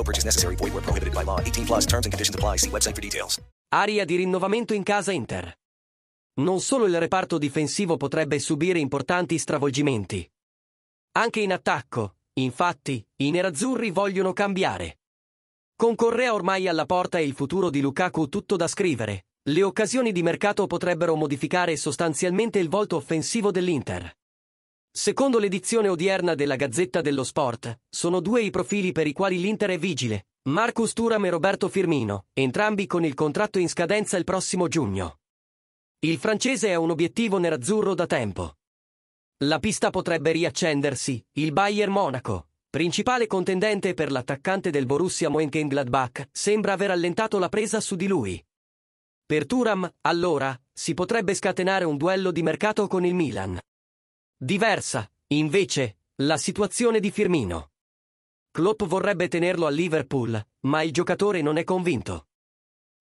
No purchase necessary. Void where prohibited by law. 18 plus terms and conditions apply. See website for details. Aria di rinnovamento in casa Inter. Non solo il reparto difensivo potrebbe subire importanti stravolgimenti. Anche in attacco, infatti, i nerazzurri vogliono cambiare. Con Correa ormai alla porta e il futuro di Lukaku tutto da scrivere, le occasioni di mercato potrebbero modificare sostanzialmente il volto offensivo dell'Inter. Secondo l'edizione odierna della Gazzetta dello Sport, sono due i profili per i quali l'Inter è vigile, Marcus Turam e Roberto Firmino, entrambi con il contratto in scadenza il prossimo giugno. Il francese è un obiettivo nerazzurro da tempo. La pista potrebbe riaccendersi, il Bayern Monaco, principale contendente per l'attaccante del Borussia Mönchengladbach, sembra aver allentato la presa su di lui. Per Turam, allora, si potrebbe scatenare un duello di mercato con il Milan. Diversa, invece, la situazione di Firmino. Klopp vorrebbe tenerlo a Liverpool, ma il giocatore non è convinto.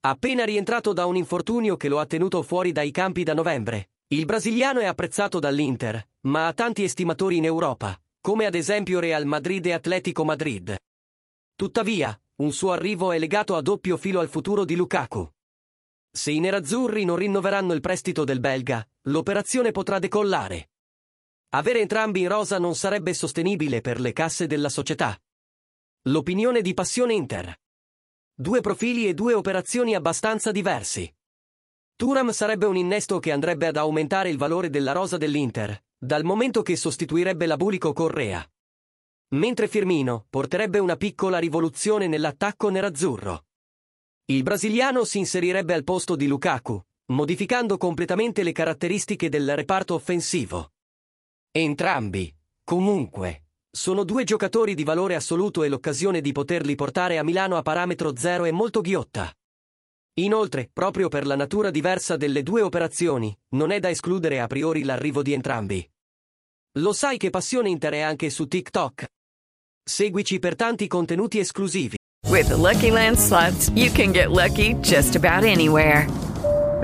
Appena rientrato da un infortunio che lo ha tenuto fuori dai campi da novembre, il brasiliano è apprezzato dall'Inter, ma ha tanti estimatori in Europa, come ad esempio Real Madrid e Atletico Madrid. Tuttavia, un suo arrivo è legato a doppio filo al futuro di Lukaku. Se i nerazzurri non rinnoveranno il prestito del belga, l'operazione potrà decollare. Avere entrambi in rosa non sarebbe sostenibile per le casse della società. L'opinione di Passione Inter. Due profili e due operazioni abbastanza diversi. Turam sarebbe un innesto che andrebbe ad aumentare il valore della rosa dell'Inter, dal momento che sostituirebbe la Bulico Correa. Mentre Firmino porterebbe una piccola rivoluzione nell'attacco nerazzurro. Il brasiliano si inserirebbe al posto di Lukaku, modificando completamente le caratteristiche del reparto offensivo. Entrambi, comunque, sono due giocatori di valore assoluto e l'occasione di poterli portare a Milano a parametro zero è molto ghiotta. Inoltre, proprio per la natura diversa delle due operazioni, non è da escludere a priori l'arrivo di entrambi. Lo sai che Passione Inter è anche su TikTok? Seguici per tanti contenuti esclusivi. With the Lucky Land slots, you can get lucky just about anywhere.